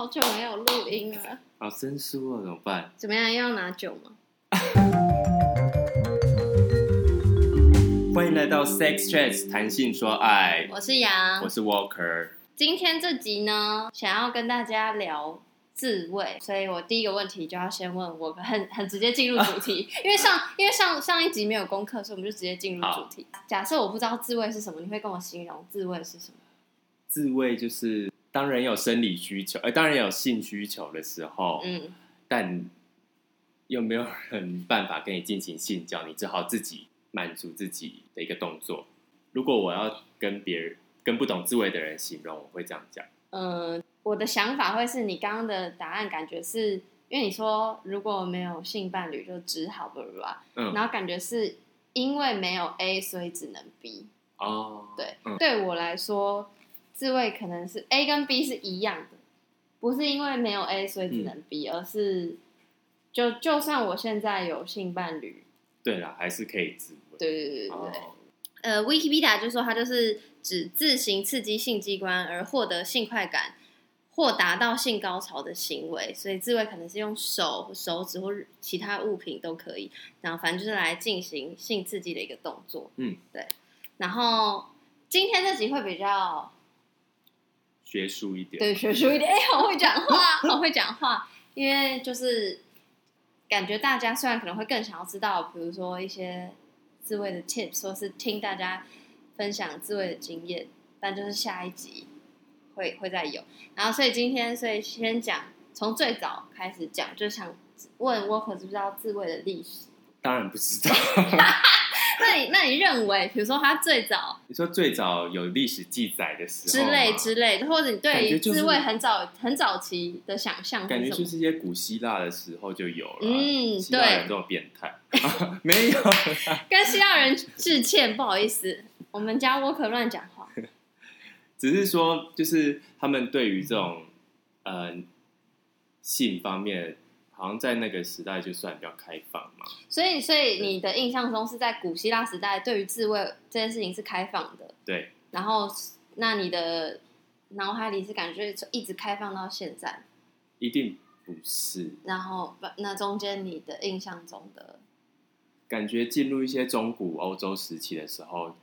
好久没有录音了，好生疏啊，怎么办？怎么样？又要拿酒吗？欢迎来到 Sex Chat 谈性说爱，我是杨我，是 Walker。今天这集呢，想要跟大家聊自慰，所以我第一个问题就要先问我，很很直接进入主题，因为上因为上上一集没有功课，所以我们就直接进入主题。假设我不知道自慰是什么，你会跟我形容自慰是什么？自慰就是当人有生理需求，呃，当然有性需求的时候，嗯，但又没有人办法跟你进行性交，你只好自己满足自己的一个动作。如果我要跟别人跟不懂自慰的人形容，我会这样讲：呃，我的想法会是你刚刚的答案，感觉是因为你说如果没有性伴侣就只好不吧，嗯，然后感觉是因为没有 A 所以只能 B。哦，对，嗯。对我来说，自慰可能是 A 跟 B 是一样的，不是因为没有 A 所以只能 B，、而是就就算我现在有性伴侣，对啦，还是可以自慰。对对对对对，哦，呃，Wikipedia 就说它就是指自行刺激性机关而获得性快感或达到性高潮的行为，所以自慰可能是用手、手指或其他物品都可以，然后反正就是来进行性刺激的一个动作。嗯，对。然后今天这集会比较学术一点。对学术一点，哎、好会讲话，好会讲话，因为就是感觉大家虽然可能会更想要知道，比如说一些自慰的 tips，或是听大家分享自慰的经验，但就是下一集会会再有。然后所以今天，所以先讲从最早开始讲，就想问 Walker 知不知道自慰的历史？当然不知道。那你那你认为，比如说他最早你说最早有历史记载的时候之类之类的，或者你感对于觉就是自慰很早很早期的想象感觉？就是一些古希腊的时候就有了啊。嗯希腊人对这么变态，没有。跟希腊人致歉，不好意思，我们家沃克乱讲话。只是说，就是他们对于这种呃性方面，好像在那个时代就算比较开放嘛。所以，所以你的印象中是在古希腊时代，对于自慰这件事情是开放的。对，然后，那你的脑海里是感觉一直开放到现在。一定不是。然后，那中间你的印象中的，感觉进入一些中古欧洲时期的时候，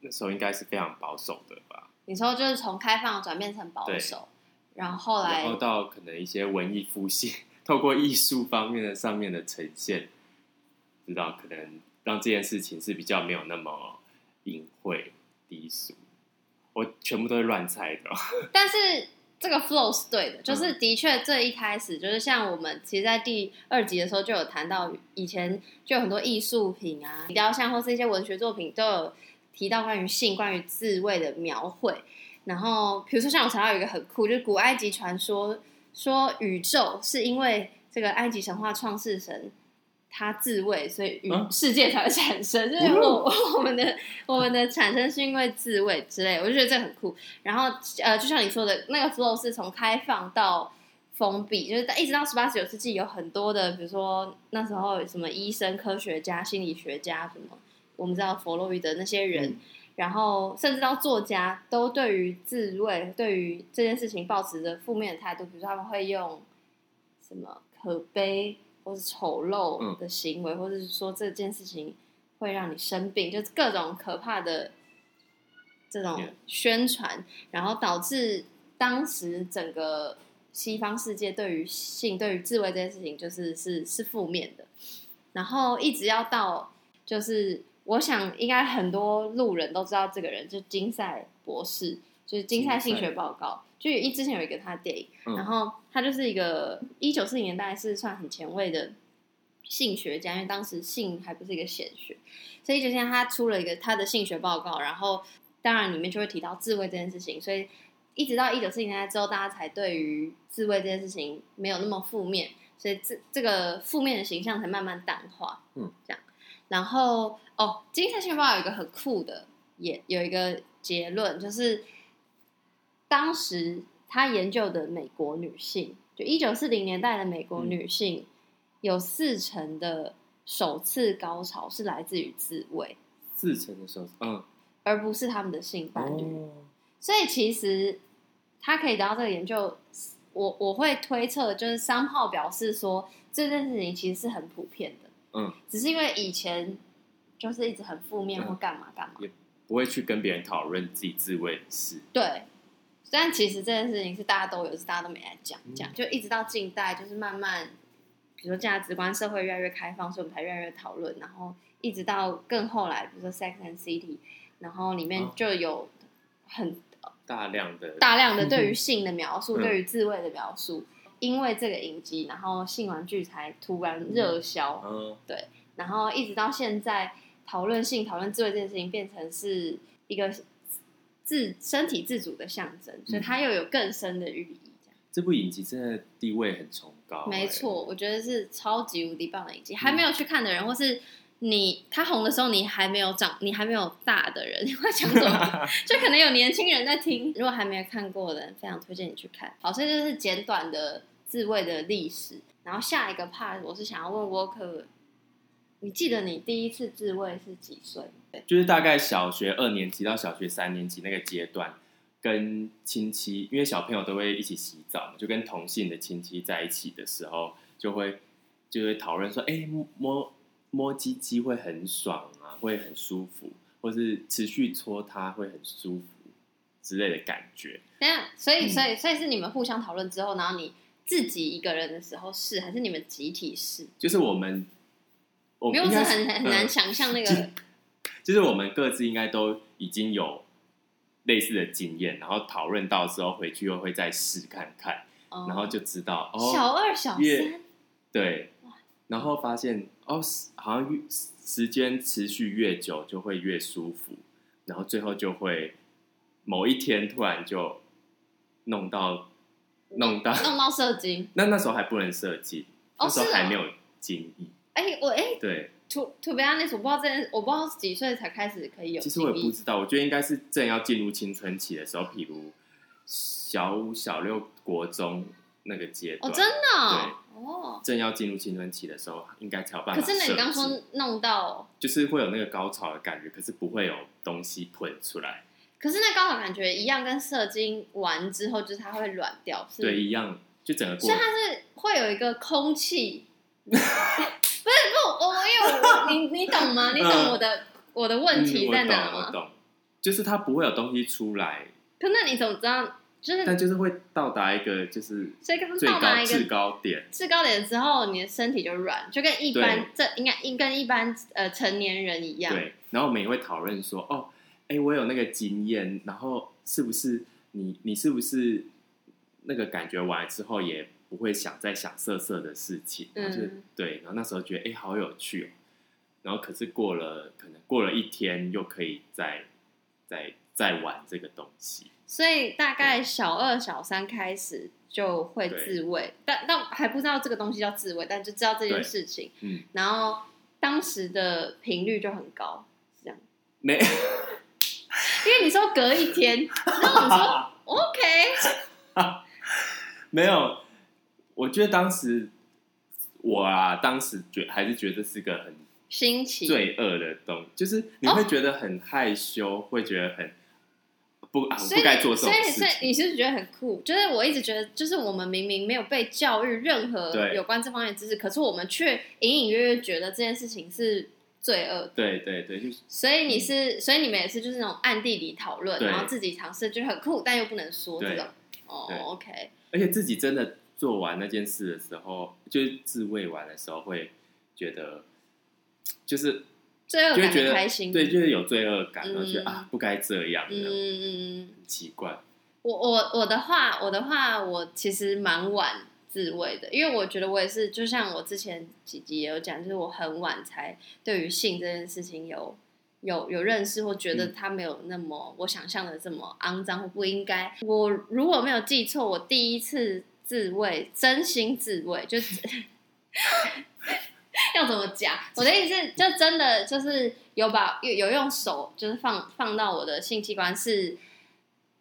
那时候应该是非常保守的吧。你说就是从开放转变成保守，然后后来然后到可能一些文艺复兴，透过艺术方面的上面的呈现，知道可能让这件事情是比较没有那么隐晦低俗。我全部都是乱猜的哦，但是这个 flow 是对嗯的，就是的确最一开始就是像我们其实，在第二集的时候就有谈到，以前就有很多艺术品啊、雕像或是一些文学作品都有提到关于性、关于自慰的描绘。然后比如说像我查到有一个很酷，就是古埃及传说说宇宙是因为这个埃及神话创世神。他自卫，所以宇啊世界才会产生。就是我 我们的我们的产生是因为自卫之类，我就觉得这很酷。然后呃，就像你说的那个 flow 是从开放到封闭，就是一直到十八十九世纪有很多的，比如说那时候有什么医生、科学家、心理学家什么，我们知道弗洛伊德那些人，嗯然后甚至到作家都对于自慰、对于这件事情抱持着负面的态度，比如说他们会用什么可悲或是丑陋的行为，或者是说这件事情会让你生病，就是各种可怕的这种宣传，然后导致当时整个西方世界对于性、对于自慰这件事情，就是是是负面的。然后一直要到，就是我想应该很多路人都知道这个人，就是金赛博士，就是金赛性学报告，就一之前有一个他的电影，嗯。然后他就是一个一九四零年代是算很前卫的性学家，因为当时性还不是一个显学，所以就像他出了一个他的性学报告，然后当然里面就会提到自慰这件事情，所以一直到一九四零年代之后，大家才对于自慰这件事情没有那么负面，所以这这个负面的形象才慢慢淡化，嗯，这样。然后哦，金赛性学报有一个很酷的，也有一个结论，就是当时他研究的美国女性，就一九四零年代的美国女性，有四成的首次高潮是来自于自慰，四成的时候，嗯，而不是他们的性伴侣。哦，所以其实他可以得到这个研究，我我会推测，就是商号表示说这件事情其实是很普遍的，嗯，只是因为以前就是一直很负面嗯。或干嘛干嘛，也不会去跟别人讨论自己自慰的事。对。但其实这件事情是大家都有，是大家都没来讲嗯。讲，就一直到近代，就是慢慢，比如说价值观、社会越来越开放，所以我们才越来越讨论，然后一直到更后来，比如说《Sex and City》，然后里面哦。就有很大量的大量的对于 性的描述，嗯。对于自慰的描述，因为这个影集，然后性玩具才突然热销，嗯对然后一直到现在，讨论性、讨论智慧这件事情变成是一个自身体自主的象征，所以它又有更深的寓意。这部影集真的地位很崇高、没哎错，我觉得是超级无敌棒的影集。还没有去看的人，或是你他红的时候你还没有长，你还没有大的人，你会想什么？就可能有年轻人在听。如果还没有看过的人，非常推荐你去看。好，所以这是简短的自慰的历史。然后下一个 part，我是想要问 Walker，你记得你第一次自慰是几岁？对，就是大概小学二年级到小学三年级那个阶段，跟亲戚，因为小朋友都会一起洗澡嘛，就跟同性的亲戚在一起的时候，就会就会讨论说，哎、摸摸鸡鸡会很爽啊，会很舒服，或是持续搓它会很舒服之类的感觉。等一下，所以嗯所以所以是你们互相讨论之后，然后你自己一个人的时候试，还是你们集体试？就是我们，我因为我是们应该很很难嗯想象那个，就是我们各自应该都已经有类似的经验，然后讨论到之后回去又会再试看看，哦然后就知道哦，小二小越三，对，然后发现哦，好像越时间持续越久就会越舒服，然后最后就会某一天突然就弄到弄到，弄到射精。那那时候还不能射精，哦那时候还没有精液，哎、我哎对，，to to be honest，我不知道这件，我不知道几岁才开始可以有其实我也不知道，我觉得应该是正要进入青春期的时候，譬如小五、小六、国中那个阶段，哦，真的哦，哦正要进入青春期的时候，应该才有办法可。是那你刚说弄到，就是会有那个高潮的感觉，可是不会有东西喷出来，可是那高潮感觉一样，跟射精完之后，就是它会软掉，是对，一样，就整个过所以它是会有一个空气，我我有你你懂吗？你懂我的、我的问题嗯在哪吗？我懂，我懂，就是它不会有东西出来，可那你怎么知道？就是但就是会到达一个就是所以刚最到达高制高点，制高点之后，你的身体就软，就跟一般这应该应跟一般呃成年人一样。对，然后我们也会讨论说，哦，哎，我有那个经验，然后是不是你你是不是那个感觉完了之后也不会想再想色色的事情，然后就、嗯对，然后那时候觉得哎好有趣哦，然后可是过了可能过了一天又可以再再再玩这个东西，所以大概小二、小三开始就会自慰，但但还不知道这个东西叫自慰，但就知道这件事情。嗯，然后当时的频率就很高，是这样。没 因为你说隔一天，那我说 OK，没有，我觉得当时我啊，当时觉还是觉得是个很新奇。罪恶的东西，就是你会觉得很害羞，会觉得很不所以不该做这种所以。所以你是不是觉得很酷？就是我一直觉得，就是我们明明没有被教育任何对有关这方面的知识，可是我们却隐隐约约觉得这件事情是罪恶的。对对对，就是所以你是，所以你们也是就是那种暗地里讨论，对然后自己尝试，就是很酷，但又不能说这对种。哦对，OK，而且自己真的做完那件事的时候，就是自慰完的时候，会觉得就是罪恶感开心。对，就是有罪恶感，嗯然后觉得啊不该这样嗯的，嗯嗯。很奇怪。我我我的话，我的话，我其实蛮晚自慰的，因为我觉得我也是，就像我之前几集也有讲，就是我很晚才对于性这件事情有有有认识，或觉得嗯它没有那么我想象的这么肮脏或不应该。我如果没有记错，我第一次自慰，真心自慰，就是 要怎么讲？我的意思是，就真的就是有把有有用手，就是放放到我的性器官是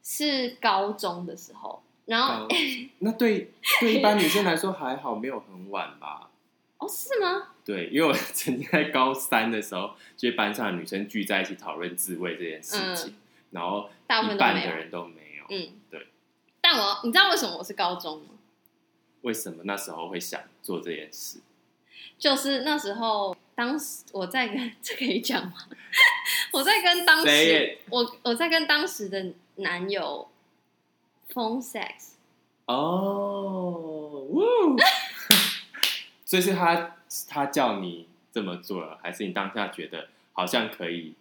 是高中的时候，然后高那对对一般女生来说还好，没有很晚吧？哦是吗？对，因为我 曾经在高三的时候，就是班上的女生聚在一起讨论自慰这件事情，然后大部分的人都没有。嗯，对。但我你知道为什么我是高中吗？为什么那时候会想做这件事？就是那时候，当时我在跟 这可以讲吗？我在跟当时我我在跟当时的男友 phone sex，哦，呜 所以是他他叫你这么做了，还是你当下觉得好像可以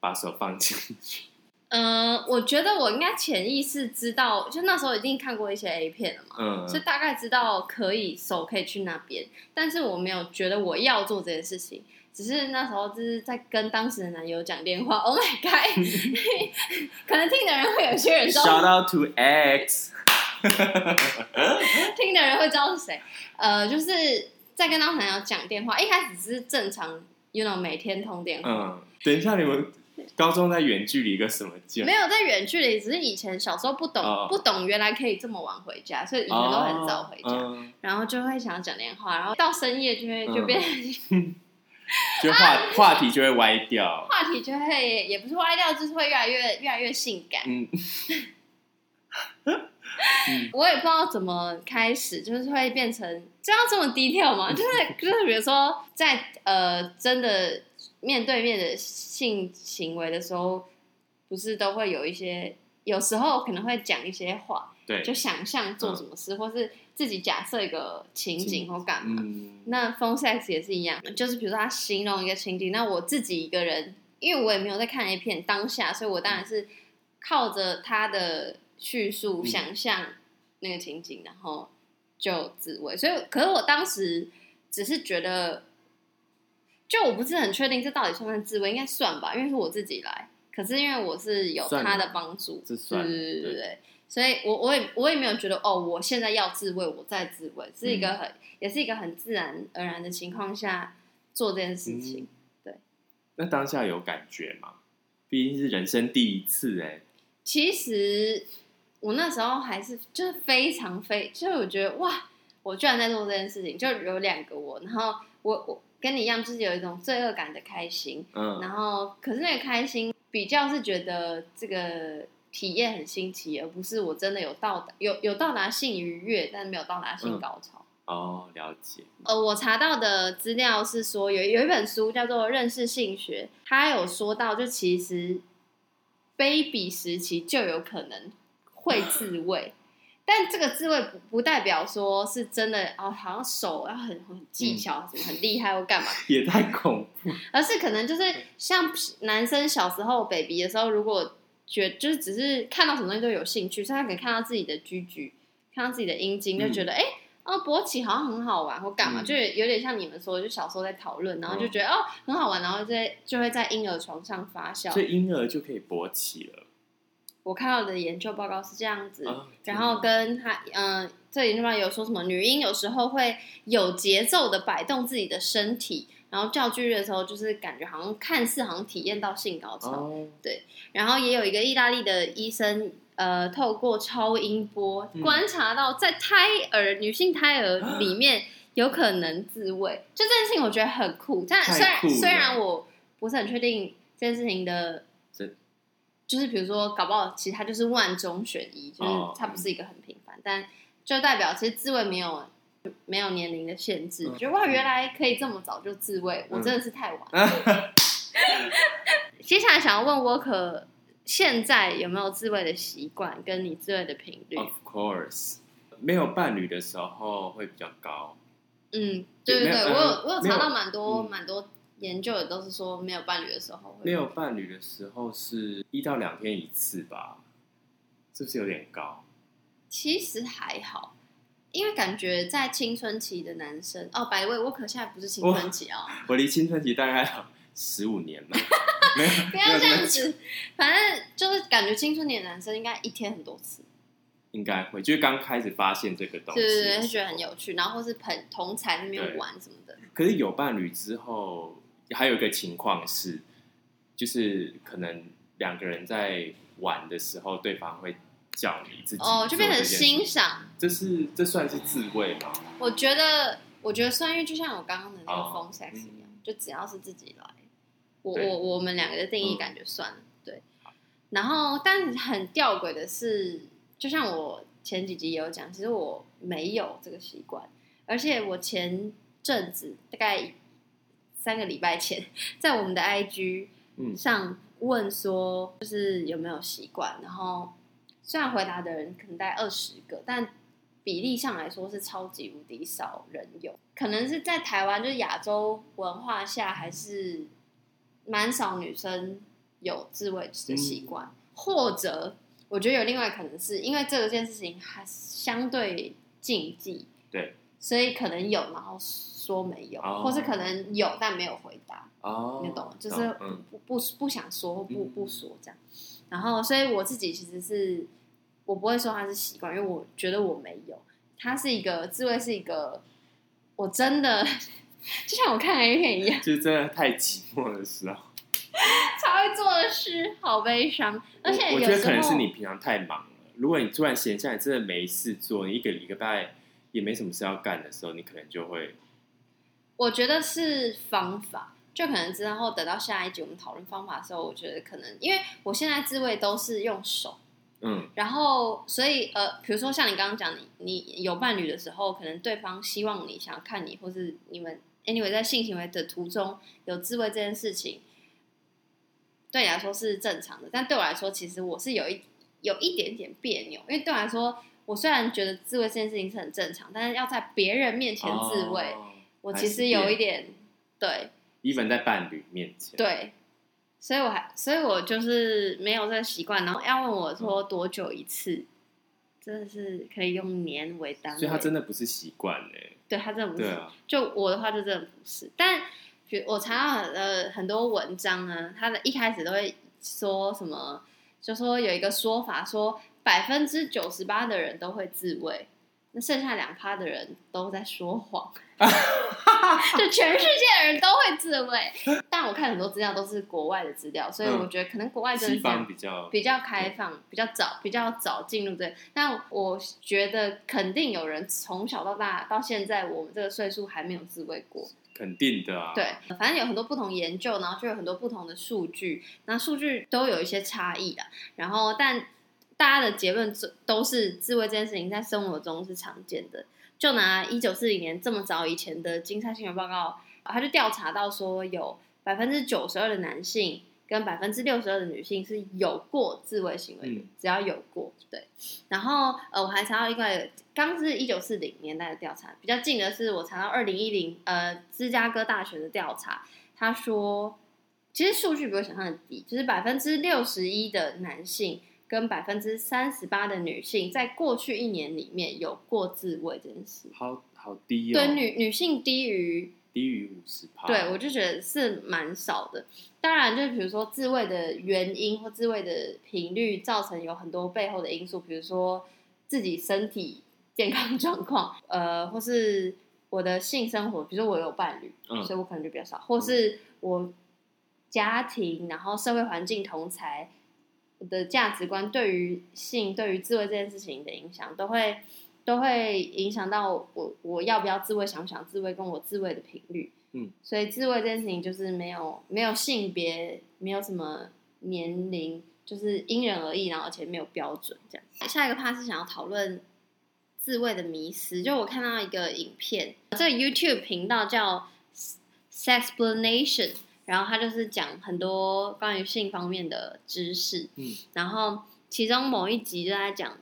把手放进去？嗯、我觉得我应该潜意识知道，就那时候已经看过一些 A 片了嘛，嗯，所以大概知道可以手可以去那边，但是我没有觉得我要做这件事情，只是那时候就是在跟当时的男友讲电话。Oh my god！可能听的人会有些人知道 Shout out to X，听的人会知道是谁。呃，就是在跟当时男友讲电话，一开始只是正常，you know，每天通电话，嗯，等一下，你们高中在远距离个什么劲？没有在远距离，只是以前小时候不懂，哦不懂原来可以这么晚回家，所以以前都很早回家，然后就会想讲电话，然后到深夜就会就嗯变、就 话话题就会歪掉。话题就会也不是歪掉，就是会越来越越来越性感。嗯，我也不知道怎么开始，就是会变成这样这么低调吗？就是就是比如说在呃真的面对面的性行为的时候，不是都会有一些，有时候可能会讲一些话，对，就想象做什么事，或是自己假设一个情景或干嘛。嗯，那 phone sex 也是一样，就是比如说他形容一个情景，那我自己一个人，因为我也没有在看 A 片当下，所以我当然是靠着他的叙述嗯想象那个情景，然后就自慰。所以，可是我当时只是觉得，就我不是很确定这到底算不算自慰，应该算吧，因为是我自己来。可是因为我是有他的帮助，对对对对对，所以我我也我也没有觉得哦，我现在要自慰，我在自慰，是一个嗯很、也是一个很自然而然的情况下做这件事情。对那当下有感觉吗？毕竟是人生第一次哎。其实我那时候还是就是非常非，就是我觉得哇，我居然在做这件事情，就有两个我，然后我我跟你一样，就是有一种罪恶感的开心，嗯然后可是那个开心比较是觉得这个体验很新奇，而不是我真的有到达有有到达性愉悦，但是没有到达性嗯高潮。哦，了解。呃，我查到的资料是说，有有一本书叫做《认识性学》，它有说到，就其实 baby 时期就有可能会自慰，但这个智慧不不代表说是真的哦，好像手要很很技巧，什么很厉害或干嘛，也太恐怖。而是可能就是像男生小时候 baby 的时候，如果觉就是只是看到什么东西都有兴趣，所以他可能看到自己的居居，看到自己的阴茎，就觉得哎。诶哦，勃起好像很好玩，或干嘛，嗯就有点像你们说的，就小时候在讨论，然后就觉得、哦很好玩，然后在就会在婴儿床上发酵所。以婴儿就可以勃起了。我看到的研究报告是这样子，啊然后跟他嗯、这研究报告有说什么女婴有时候会有节奏的摆动自己的身体，然后较剧烈的时候就是感觉好像看似好像体验到性高潮。哦，然后也有一个意大利的医生，呃，透过超音波嗯观察到，在胎儿、女性胎儿里 面有可能自慰，就这件事情我觉得很酷。但太虽然虽然我不是很确定这件事情的这，就是比如说搞不好其实它就是万中选一，就是哦它不是一个很频繁，但就代表其实自慰没有。没有年龄的限制，嗯觉得哇，原来可以这么早就自慰，我嗯真的是太晚了。接下来想要问沃克，现在有没有自慰的习惯，跟你自慰的频率？Of course，没有伴侣的时候会比较高。嗯，对对对，我有我有查到蛮多嗯蛮多研究，的都是说没有伴侣的时候会没有伴侣的时候是一到两天一次吧，是不是有点高？其实还好，因为感觉在青春期的男生哦，百位沃克现在不是青春期哦，我离青春期大概有十五年了，不要这样，子，反正就是感觉青春期的男生应该一天很多次，应该会，就是刚开始发现这个东西，对对对，会觉得很。有趣，然后或是朋同才那边玩什么的，可是有伴侣之后，还有一个情况是，就是可能两个人在玩的时候，对方会叫你自己哦，就变成欣赏。这是这算是自慰吗？我觉得，我觉得算，因为就像我刚刚的那个哦 phone sex 一样，就只要是自己来，我我我们两个的定义嗯感觉算了，对。然后，但很吊诡的是，就像我前几集也有讲，其实我没有这个习惯，而且我前阵子大概三个礼拜前，在我们的 IG 嗯。上问说，就是有没有习惯，然后虽然回答的人可能大概二十个，但比例上来说是超级无敌少人有，可能是在台湾就是亚洲文化下，还是蛮少女生有自慰的习惯，或者我觉得有另外可能是因为这件事情还相对禁忌，对，所以可能有，然后说没有，哦或是可能有但没有回答。哦，你懂吗？就是嗯不不不想说或不嗯不说这样。然后，所以我自己其实是我不会说它是习惯，因为我觉得我没有。它是一个自慰，是一个我真的 就像我看 A 片一样，就是真的太寂寞的时候，才会做的事，好悲伤。而且我我有觉得可能是你平常太忙了。如果你突然闲下来，真的没事做，你一个礼拜也没什么事要干的时候，你可能就会我觉得是方法，就可能之后等到下一集我们讨论方法的时候，我觉得可能因为我现在自慰都是用手。嗯然后，所以呃，比如说像你刚刚讲，你你有伴侣的时候，可能对方希望你想要看你，或是你们 anyway 在性行为的途中有自慰这件事情，对你来说是正常的，但对我来说，其实我是有一有一点点别扭，因为对我来说，我虽然觉得自慰这件事情是很正常，但是要在别人面前自慰，哦我其实有一点对，even 在伴侣面前，对，所以我还，所以我就是没有这个习惯。然后要问我说多久一次，真的是可以用年为单位。所以他真的不是习惯嘞。对他真的不是。就我的话，就真的不是。但我查到很呃很多文章啊，他的一开始都会说什么，就说有一个说法说百分之九十八的人都会自慰，那剩下两趴的人都在说谎。就全世界的人都会自慰，但我看很多资料都是国外的资料，所以嗯我觉得可能国外真的西方比较比较开放，比较早，比较早进入这个。但我觉得肯定有人从小到大到现在，我们这个岁数还没有自慰过。肯定的啊。对，反正有很多不同研究，然后就有很多不同的数据，那数据都有一些差异的。然后，但大家的结论都都是自慰这件事情在生活中是常见的。就拿一九四零年这么早以前的金沙新闻报告，他就调查到说，有百分之九十二的男性跟百分之六十二的女性是有过自慰行为的，嗯只要有过，对。然后呃，我还查到一个，刚是一九四零年代的调查，比较近的是我查到二零一零呃芝加哥大学的调查，他说其实数据比我想象的低，就是百分之六十一的男性跟百分之三十八的女性在过去一年里面有过自慰这件事。好好低哦，对女女性低于低于五十趴。对，我就觉得是蛮少的。当然，就是比如说自慰的原因或自慰的频率，造成有很多背后的因素，比如说自己身体健康状况，呃，或是我的性生活，比如说我有伴侣，嗯所以我可能就比较少，或是我家庭，然后社会环境同才我的价值观对于性、对于自慰这件事情的影响，都会都会影响到我我要不要自慰，想不想自慰，跟我自慰的频率。嗯，所以自慰这件事情就是没有没有性别，没有什么年龄，就是因人而异，然后而且没有标准这样。下一个 part 是想要讨论自慰的迷思，就我看到一个影片，这个 YouTube 频道叫 Sexplanation，然后他就是讲很多关于性方面的知识，嗯，然后其中某一集就在讲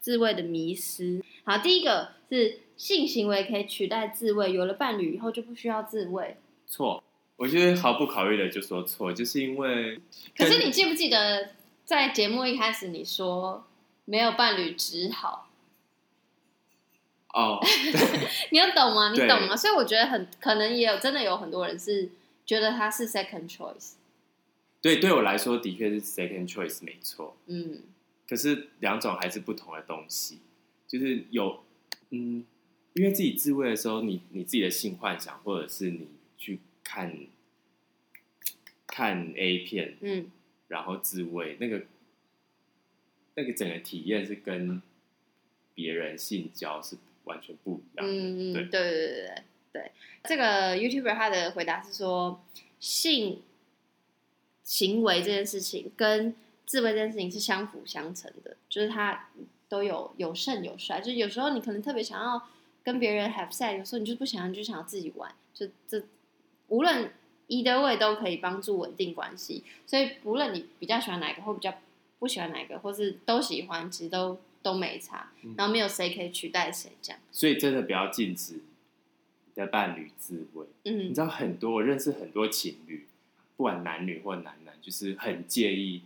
自慰的迷思。好，第一个是性行为可以取代自慰，有了伴侣以后就不需要自慰。错。我觉得毫不考虑的就说错，就是因为可是你记不记得在节目一开始你说没有伴侣只好，哦，你要懂吗？你懂吗？所以我觉得很可能也有真的有很多人是觉得他是 second choice。对，对我来说的确是 second choice 没错，嗯，可是两种还是不同的东西，就是有嗯，因为自己自慰的时候，你你自己的性幻想，或者是你去看看 A 片，嗯，然后自慰，那个那个整个体验是跟别人性交是完全不一样的。嗯嗯，对对对对对这个 YouTuber 他的回答是说，性行为这件事情跟自慰这件事情是相辅相成的，就是他都有有胜有衰，就是有时候你可能特别想要跟别人 have sex，有时候你就不想，你就想要自己玩，就这无论 either way 都可以帮助稳定关系。所以不论你比较喜欢哪一个，或比较不喜欢哪一个，或是都喜欢，其实都都没差，然后没有谁可以取代谁这样。所以真的不要禁止你的伴侣自慰。嗯你嗯知道很多我认识很多情侣，不管男女或男男，就是很介意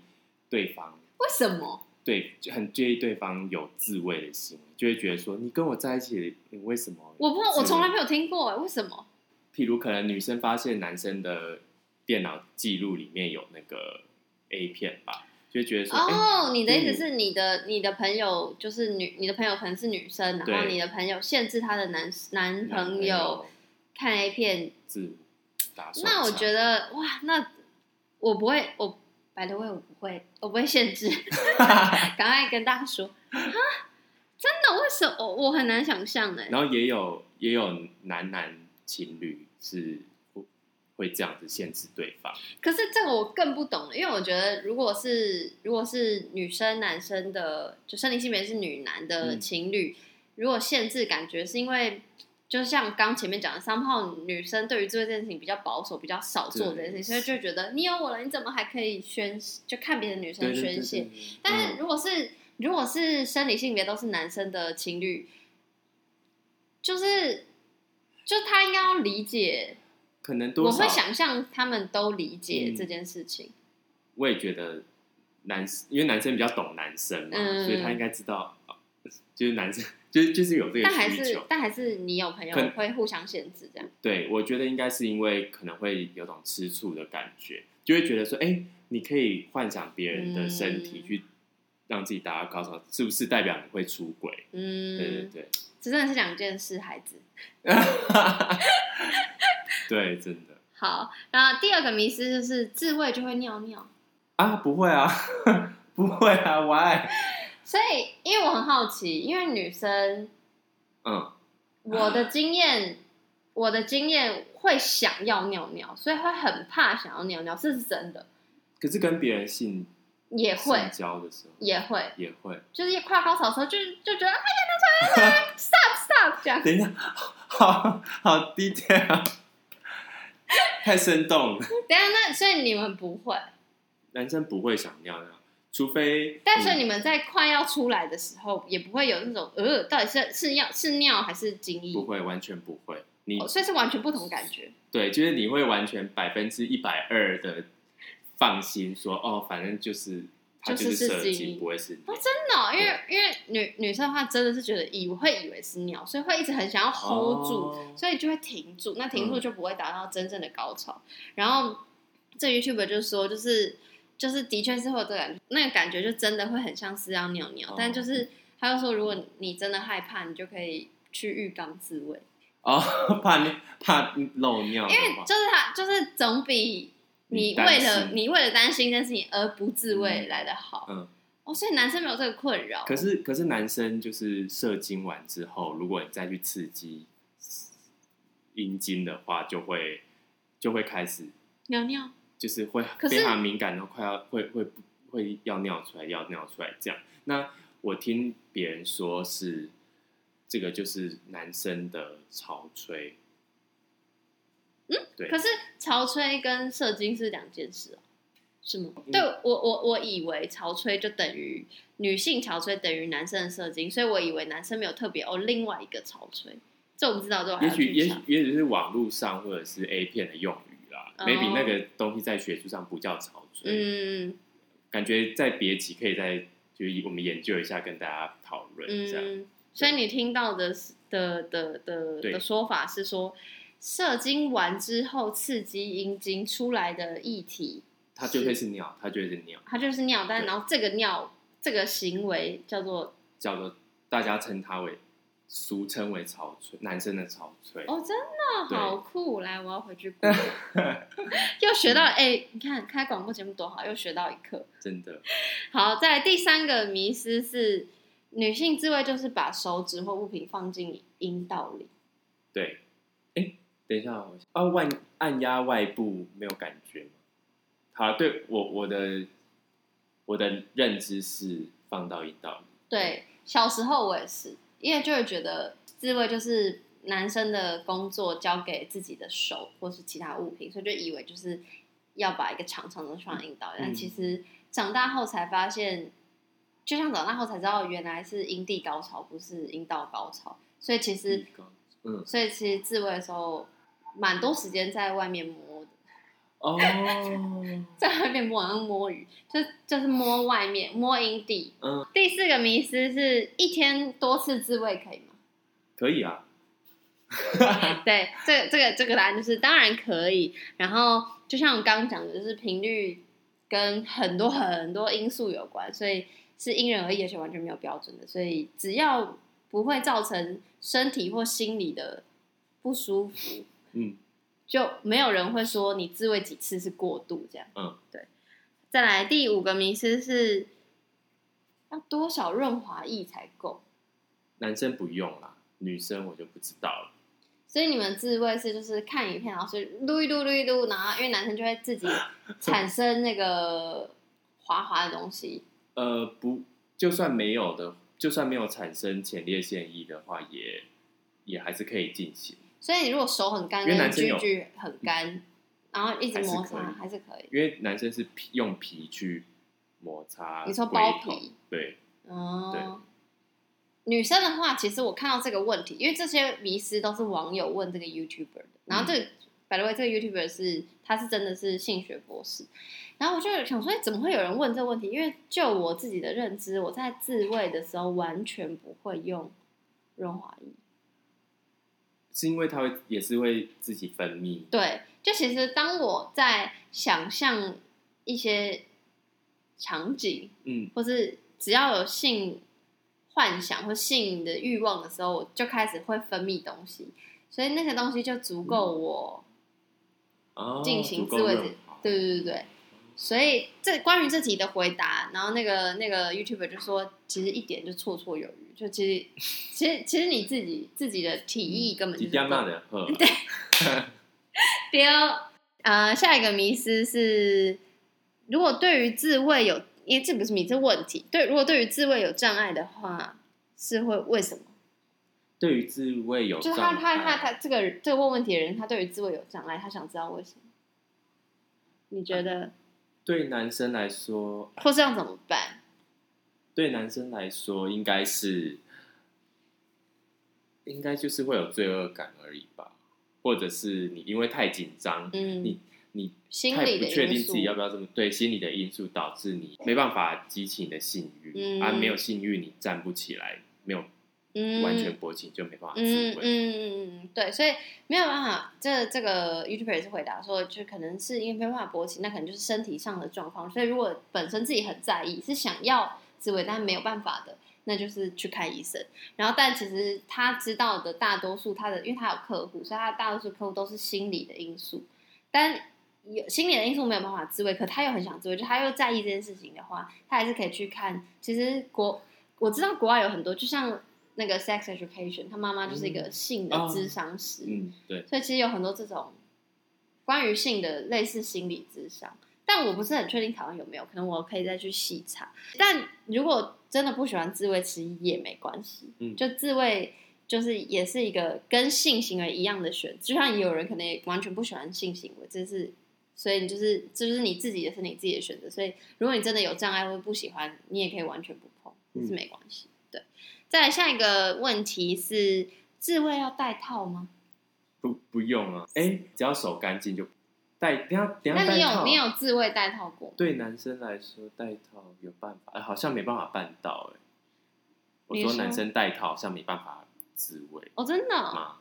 对方为什么？对，就很介意对方有自慰的行为，就会觉得说你跟我在一起，你为什么？我不，我从来没有听过哎，为什么？譬如可能女生发现男生的电脑记录里面有那个 A 片吧，就会觉得说，哎、哦，你的意思嗯。是你的你的朋友就是女，你的朋友可能是女生，然后你的朋友限制她的男男男朋友。看 A 片，自打手那我觉得哇，那我不会，我百的位我不会，我不会限制，赶快跟大家说啊，真的？为什么？我我很难想象哎。然后也有也有男男情侣是会会这样子限制对方，可是这个我更不懂了，因为我觉得如果是如果是女生男生的，就生理性别是女男的嗯情侣，如果限制，感觉是因为。就像刚前面讲的，三号女生对于这件事情比较保守，比较少做这件事情，所以就会觉得你有我了，你怎么还可以宣就看别的女生宣泄？但是嗯如果是、如果是生理性别都是男生的情侣，就是就他应该要理解，可能多少我会想象他们都理解嗯这件事情。我也觉得男，因为男生比较懂男生嘛，嗯所以他应该知道，哦就是男生就是就是有这个但还需求。是但还是你有朋友可会互相限制这样。对，我觉得应该是因为可能会有种吃醋的感觉，就会觉得说，哎、你可以幻想别人的身体嗯去让自己达到高潮，是不是代表你会出轨？嗯，对对对，这真的是两件事，孩子。对，真的。好，然后第二个迷思就是自慰就会尿尿，啊，不会啊，不会啊，why？所以因为我很好奇，因为女生嗯，我的经验，我的经验会想要尿尿，所以会很怕想要尿尿，这是真的，可是跟别人性也会。交的时候也会，也会。就是快高潮的时候，就就觉得哎呀，那出来，拿出来，stop stop 这样。等一下，好好低调，太生动了。等一下，那所以你们不会，男生不会想尿尿，除非但是你们在快要出来的时候，也不会有那种呃，到底是是尿是尿还是精液不？会，完全不会。你、哦，所以是完全不同感觉。对，就是你会完全百分之一百二的放心说，哦，反正就是它就是是射精精，不会是尿。哦，真的哦、因为因为女女生的话，真的是觉得以会以为是尿，所以会一直很想要 hold 住，哦所以就会停住。那停住嗯就不会达到真正的高潮。然后这 YouTube 就说，就是就是的确是会有这个感觉，那个感觉就真的会很像是要尿尿，哦但就是他就说，如果你真的害怕，你就可以去浴缸自慰，哦，怕怕漏尿因为，就是他就是总比你为了你为了担心这件事情而不自慰嗯来的好。嗯。哦，所以男生没有这个困扰。可是可是男生就是射精完之后，如果你再去刺激阴茎的话，就会就会开始尿尿，就是会非常敏感，然后快要会会会要尿出来，要尿出来这样。那我听别人说是这个就是男生的潮吹，嗯，对。可，是潮吹跟射精是两件事哦，是吗？嗯。对我我我以为潮吹就等于女性潮吹等于男生的射精，所以我以为男生没有特别哦另外一个潮吹，这我不知道，这我还也许也许。也许是网络上或者是 A 片的用语啦、哦。m a y b e 那个东西在学术上不叫潮吹，嗯。感觉在别集可以再就是我们研究一下，跟大家讨论这样。嗯，所以你听到的的的的的说法是说，射精完之后刺激阴茎出来的液体，它就会是尿，它就会是尿，它就是尿，但对然后这个尿这个行为叫做叫做大家称它为俗称为潮吹，男生的潮吹。哦，真的好酷！来，我要回去 又学到了哎、你看开广播节目多好，又学到一课。真的，好，再来第三个迷思是，女性自慰就是把手指或物品放进阴道里。对。哎，等一下哦，啊，外按压外部没有感觉吗？好，对我我的我的认知是放到阴道里。对，小时候我也是，因为就会觉得自慰就是男生的工作交给自己的手或是其他物品，所以就以为就是要把一个长长的放阴道，但其实长大后才发现，就像长大后才知道原来是阴蒂高潮，不是阴道高潮，所以其实，嗯，所以其实自慰的时候蛮多时间在外面摸的。哦，在外面摸，摸鱼，就就是摸外面，摸阴蒂。嗯，第四个迷思是一天多次自慰可以吗？可以啊。对，这个这个这个答案就是当然可以。然后就像我刚刚讲的，就是频率跟很多很多因素有关，所以是因人而异，而且完全没有标准的。所以只要不会造成身体或心理的不舒服，嗯。就没有人会说你自慰几次是过度这样。嗯，对。再来第五个迷思是，要多少润滑液才够？男生不用啦，女生我就不知道了。所以你们自慰是就是看影片，然后是撸一撸撸一撸，然后因为男生就会自己产生那个滑滑的东西。呃，不，就算没有的，就算没有产生前列腺液的话，也也还是可以进行。所以你如果手很干，跟居居很干，然后一直摩擦还是可以。因为男生是皮用皮去摩擦，你说包皮？对，哦。女生的话，其实我看到这个问题，因为这些迷思都是网友问这个 YouTuber 的。然后这个，by the way，这个 YouTuber 是他是真的是性学博士。然后我就想说，怎么会有人问这个问题？因为就我自己的认知，我在自慰的时候完全不会用润滑液。是因为它会也是会自己分泌。对，就其实当我在想象一些场景，嗯，或是只要有性幻想或性的欲望的时候，我就开始会分泌东西，所以那些东西就足够我进行自慰。对对对对。所以这关于这题的回答，然后那个那个 YouTuber 就说，其实一点就绰绰有余，就其实其实其实你自己自己的提议根本就是 对。第二，呃，下一个迷思是，如果对于自慰有，因为这不是迷思问题，对，如果对于自慰有障碍的话，是会为什么？对于自慰有，就是他他他他这个这个问问题的人，他对于自慰有障碍，他想知道为什么？你觉得？对男生来说，或这样怎么办？对男生来说，应该是，应该就是会有罪恶感而已吧，或者是你因为太紧张，嗯，你你心理不确定自己要不要这么对心理的因素导致你没办法激起你的性欲，啊，没有性欲你站不起来，没有。完全勃起就没办法自慰。嗯嗯嗯对，所以没有办法。这这个 YouTuber 也是回答说，就可能是因为没办法勃起，那可能就是身体上的状况。所以如果本身自己很在意，是想要自慰，但没有办法的，那就是去看医生。然后，但其实他知道的大多数，他的因为他有客户，所以他大多数客户都是心理的因素。但有心理的因素没有办法自慰，可他又很想自慰，就他又在意这件事情的话，他还是可以去看。其实国我知道国外有很多，就像。那个 sex education，他妈妈就是一个性的智商师，嗯，对，所以其实有很多这种关于性的类似心理智商，但我不是很确定台湾有没有，可能我可以再去细查。但如果真的不喜欢自慰，其实也没关系，嗯，就自慰就是也是一个跟性行为一样的选，就像也有人可能也完全不喜欢性行为，这是所以你就是这就是你自己也是你自己的选择，所以如果你真的有障碍或不喜欢，你也可以完全不碰，这是没关系。再来下一个问题是，自慰要戴套吗？不，不用啊。哎，只要手干净就戴。等下，等下。那你有你有自慰戴套过？对男生来说，戴套有办法，哎，好像没办法办到。哎，我说男生戴套好像没办法自慰。哦，真的吗？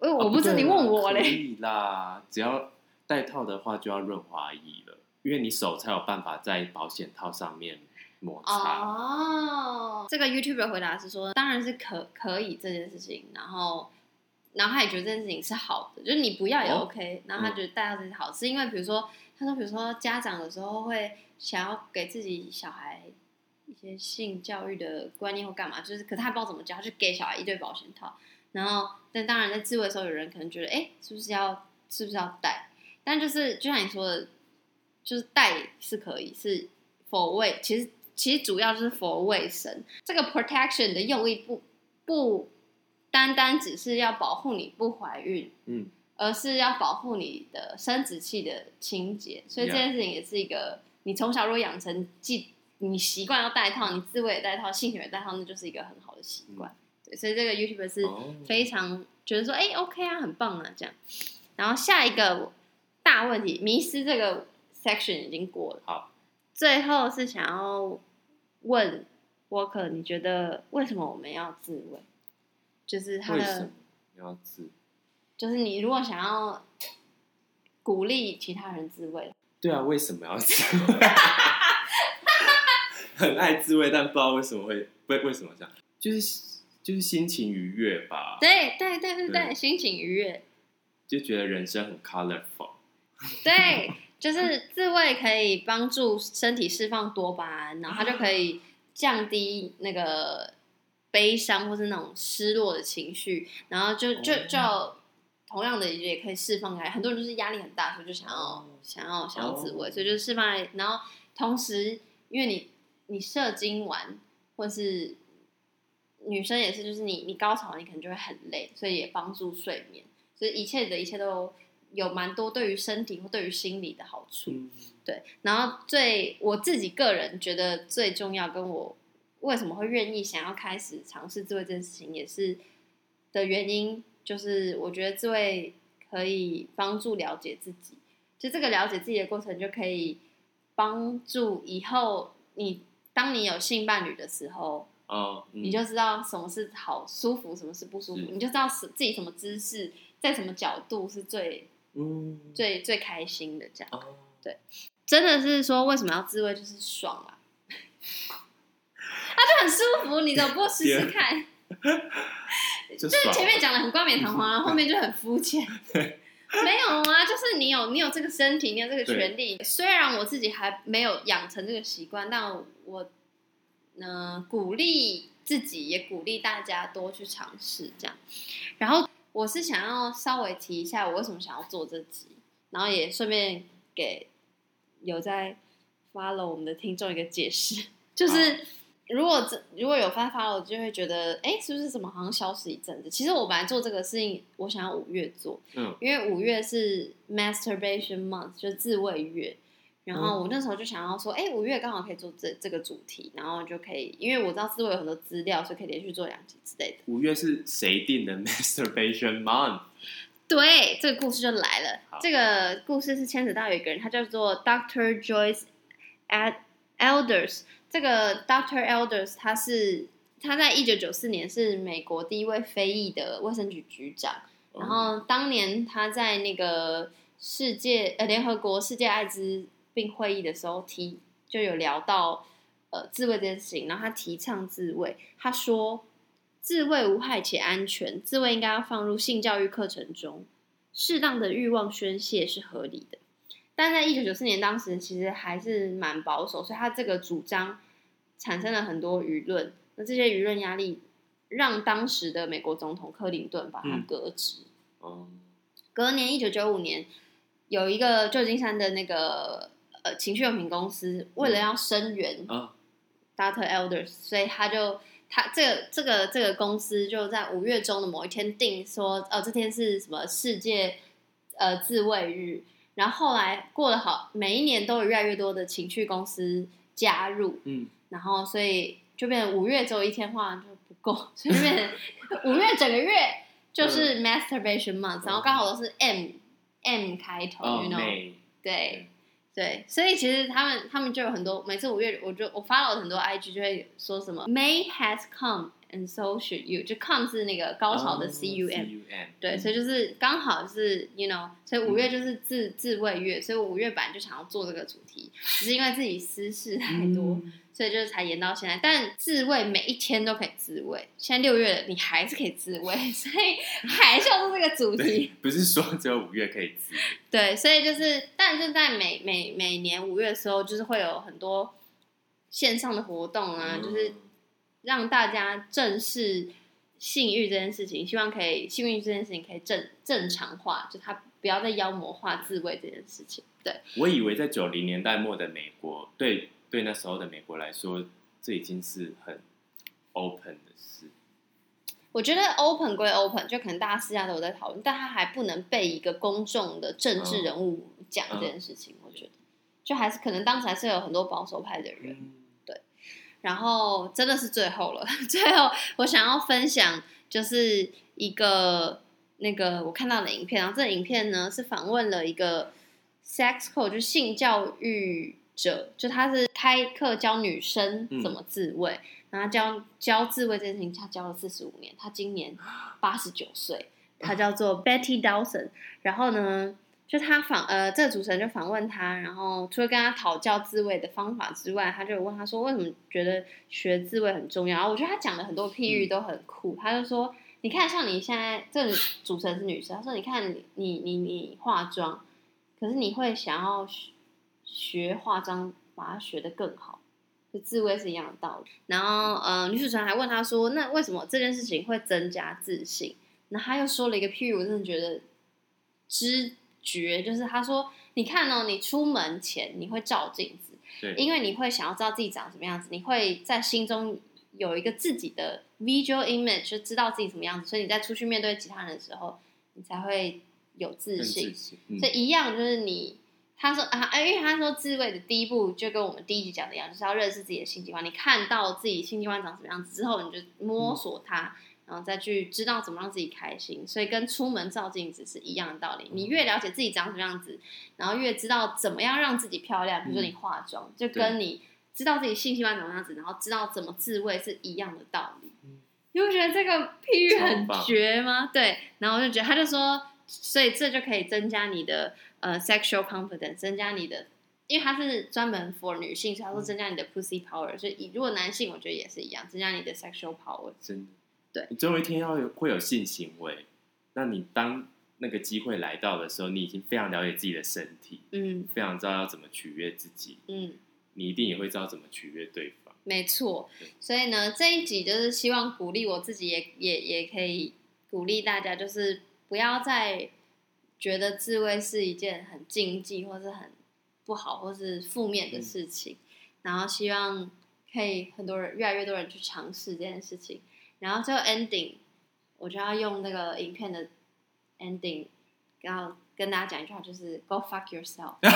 哎，我不知道你问我嘞。可以啦，只要戴套的话，就要润滑液了，因为你手才有办法在保险套上面。摩擦哦，这个 YouTuber 回答是说，当然是可可以这件事情，然后，然后他也觉得这件事情是好的，就是你不要也 OK，然后他觉得带到这是好，是因为比如说，他说比如说家长有时候会想要给自己小孩一些性教育的观念或干嘛，就是可他不知道怎么教，就给小孩一堆保险套，然后，但当然在自慰的时候，有人可能觉得，哎，是不是要是不是要带？但就是就像你说的，就是带是可以，是否位其实。其实主要就是 for 卫生。这个 protection 的用意不不单单只是要保护你不怀孕，嗯，而是要保护你的生殖器的清洁。所以这件事情也是一个你从小如果养成既你习惯要戴套，你自慰也戴套，性行为也戴套，那就是一个很好的习惯。对，所以这个 YouTube 是哦非常觉得说，哎、o k 啊，很棒啊，这样。然后下一个大问题，迷失这个 section 已经过了。好，最后是想要问 Walker，你觉得为什么我们要自慰？就是他的为什么，要自？就是你如果想要鼓励其他人自慰，对啊，为什么要自慰？很爱自慰，但不知道为什么会为为什么这样，就是就是心情愉悦吧，对对对对对，对心情愉悦，就觉得人生很 colorful。对，就是自慰可以帮助身体释放多巴胺，然后它就可以降低那个悲伤或是那种失落的情绪，然后就就哦就同样的也可以释放开。很多人就是压力很大，所以就想要、哦想要想要自慰，哦所以就释放开。然后同时，因为你你射精完或是女生也是，就是你你高潮，你可能就会很累，所以也帮助睡眠。所以一切的一切都有蛮多对于身体或对于心理的好处。嗯，对，然后最我自己个人觉得最重要，跟我为什么会愿意想要开始尝试自慰这件事情，也是的原因，就是我觉得自慰可以帮助了解自己，就这个了解自己的过程，就可以帮助以后你当你有性伴侣的时候，哦，嗯。你就知道什么是好舒服，什么是不舒服，你就知道是自己什么姿势，在什么角度是最嗯，最最开心的这样。哦，真的是说为什么要自慰，就是爽啊，啊就很舒服，你怎么不试试看？就就是前面讲的很冠冕堂皇，然 后后面就很肤浅。没有啊，就是你有你有这个身体，你有这个权利。虽然我自己还没有养成这个习惯，但我呃鼓励自己，也鼓励大家多去尝试这样。然后我是想要稍微提一下我为什么想要做这集，然后也顺便给有在 follow 我们的听众一个解释，就是。如果这如果有发发了，我就会觉得，哎，是不是怎么好像消失一阵子？其实我本来做这个事情，我想要五月做，嗯，因为五月是 masturbation month，就是自慰月。然后我那时候就想要说，哎，五月刚好可以做这这个主题，然后就可以，因为我知道思维有很多资料，所以可以连续做两集之类的。五月是谁定的 masturbation month？对，这个故事就来了好。这个故事是牵扯到有一个人，他叫做 Doctor Joyce at Elders。这个 Doctor Elders 他是他在一九九四年是美国第一位非裔的卫生局局长。然后当年他在那个世界呃联合国世界艾滋病会议的时候提就有聊到呃自慰这件事情，然后他提倡自慰，他说自慰无害且安全，自慰应该要放入性教育课程中，适当的欲望宣泄是合理的。但在一九九四年当时其实还是蛮保守，所以他这个主张产生了很多舆论，那这些舆论压力让当时的美国总统克林顿把他嗯革职。哦，隔年一九九五年，有一个旧金山的那个呃情趣用品公司，为了要声援啊，Dr. Elders，所以他就他这个这个这个公司就在五月中的某一天定说，呃，这天是什么世界呃自慰日。然后后来过了好，每一年都有越来越多的情趣公司加入，嗯，然后所以就变成五月只有一天话就不够，所以就变成 五月整个月就是 masturbation month，、然后刚好都是 M M 开头、哦 y o u know，对对，所以其实他们他们就有很多，每次五月我就我发了很多 IG 就会说什么 May has come and so should you，就 come 是那个高潮的 C U M，、C U M，对，所以就是刚好是 you know，所以五月就是自、自慰月，所以我五月本来就想要做这个主题，只是因为自己私事太多，嗯。所以就是才延到现在。但自慰每一天都可以自慰，现在六月，你还是可以自慰，所以还是要做这个主题。，不是说只有五月可以自，对，所以就是，但是在每每每年五月的时候，就是会有很多线上的活动啊，嗯就是让大家正视性欲这件事情，希望可以性欲这件事情可以正正常化，就他不要再妖魔化自慰这件事情。对，我以为在九零年代末的美国对对那时候的美国来说，这已经是很 open 的事。我觉得 open 归 open，就可能大家私下都有在讨论，但他还不能被一个公众的政治人物讲这件事情。我觉得，就还是可能当时还是有很多保守派的人。然后真的是最后了，最后我想要分享就是一个那个我看到的影片，然后这个影片呢是访问了一个 sex coach，就性教育者，就他是开课教女生怎么自慰，然后教教自慰这件事情，他教了四十五年，他今年八十九岁，他叫做 Betty Dawson，然后呢。就他访呃，这个主持人就访问他，然后除了跟他讨教自慰的方法之外，他就问他说：“为什么觉得学自慰很重要？”然后我觉得他讲的很多譬喻都很酷。他就说：“你看，像你现在这个主持人是女生，他说你看你你你你化妆，可是你会想要学化妆，把它学得更好，就自慰是一样的道理。”然后呃，女主持人还问他说：“那为什么这件事情会增加自信？”那他又说了一个譬喻，我真的觉得知。觉就是他说，你看哦，你出门前你会照镜子，对，因为你会想要知道自己长什么样子，你会在心中有一个自己的 visual image，就知道自己什么样子，所以你在出去面对其他人的时候，你才会有自信。所以一样就是你，他说啊，因为他说自慰的第一步就跟我们第一集讲的一样，就是要认识自己的性器官。你看到自己性器官长什么样子之后，你就摸索它。然后再去知道怎么让自己开心，所以跟出门照镜子是一样的道理。你越了解自己长什么样子，然后越知道怎么样让自己漂亮。比如说你化妆，就跟你知道自己性器官怎么样子，然后知道怎么自慰是一样的道理。你会觉得这个譬喻很绝吗？对，然后我就觉得他就说，所以这就可以增加你的呃 sexual confidence，增加你的，因为它是专门 for 女性，所以他说增加你的 pussy power。所以如果男性，我觉得也是一样，增加你的 sexual power。真的。对，你总有一天要有会有性行为，那你当那个机会来到的时候，你已经非常了解自己的身体，嗯，非常知道要怎么取悦自己，嗯，你一定也会知道怎么取悦对方。没错，所以呢，这一集就是希望鼓励我自己，也也也可以鼓励大家，就是不要再觉得自慰是一件很禁忌，或是很不好，或是负面的事情，然后希望可以很多人越来越多人去尝试这件事情。然后最后 ending，我就要用那个影片的 ending，然后跟大家讲一句话，就是 Go fuck yourself。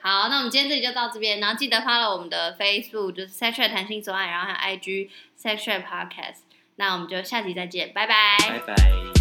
好，那我们今天这里就到这边，然后记得发了我们的 Facebook，就是 Sexual 谈心所爱，然后还有 IG Sexual Podcast。那我们就下集再见，拜拜。拜拜。